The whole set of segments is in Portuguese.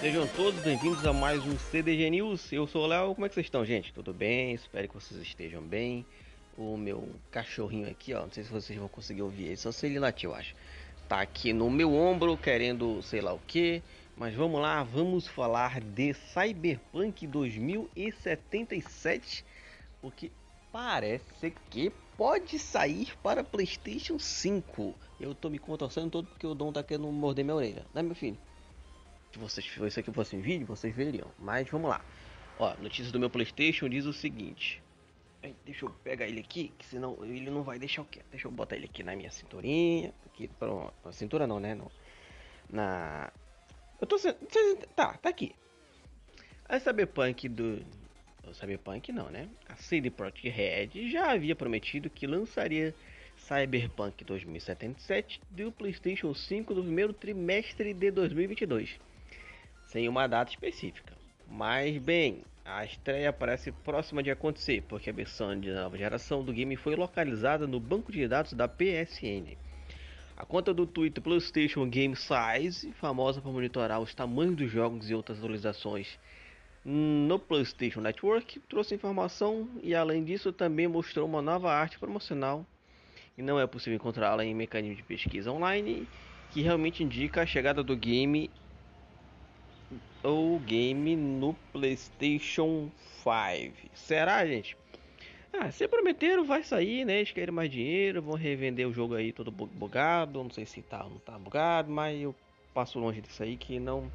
Sejam todos bem-vindos a mais um CDG News. Eu sou o Léo. Como é que vocês estão, gente? Tudo bem? Espero que vocês estejam bem. O meu cachorrinho aqui, ó, não sei se vocês vão conseguir ouvir ele, só se ele latir, eu acho. Tá aqui no meu ombro querendo sei lá o que, mas vamos lá, vamos falar de Cyberpunk 2077, porque parece que pode sair para PlayStation 5. Eu tô me contorcendo todo porque o Dom tá querendo morder minha orelha, né, meu filho? Se vocês isso aqui fosse em vídeo, vocês veriam. Mas vamos lá. Ó, notícias do meu PlayStation diz o seguinte. Deixa eu pegar ele aqui, que senão ele não vai deixar o quê? Deixa eu botar ele aqui na minha cinturinha. Aqui, pronto. Cintura não, né? Não. Na. Eu tô. Tá, tá aqui. A Cyberpunk do. O Cyberpunk não, né? A CD Projekt Red já havia prometido que lançaria Cyberpunk 2077 do PlayStation 5 no primeiro trimestre de 2022, sem uma data específica. Mas bem, a estreia parece próxima de acontecer, porque a versão de nova geração do game foi localizada no banco de dados da PSN. A conta do Twitter PlayStation Game Size, famosa por monitorar os tamanhos dos jogos e outras atualizações no PlayStation Network, trouxe informação e além disso também mostrou uma nova arte promocional e não é possível encontrá-la em mecanismo de pesquisa online que realmente indica a chegada do game o game no PlayStation 5. Será, gente? Ah, se prometeram, vai sair, né? Eles querem mais dinheiro, vão revender o jogo aí todo bugado. Não sei se tá ou não tá bugado, mas eu passo longe disso aí que não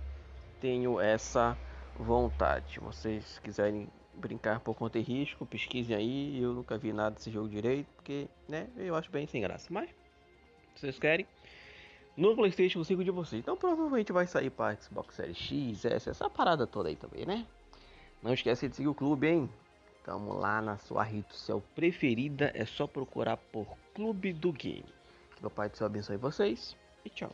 tenho essa vontade. Vocês quiserem brincar por conta de risco, pesquisem aí. Eu nunca vi nada desse jogo direito, porque, né? Eu acho bem sem graça. Mas, se vocês querem, no PlayStation 5 de vocês. Então provavelmente vai sair para Xbox Series X, S, essa parada toda aí também, né? Não esquece de seguir o clube, hein? Tamo lá na sua rede social preferida, é só procurar por Clube do Game. Que meu Pai do Céu abençoe vocês e tchau.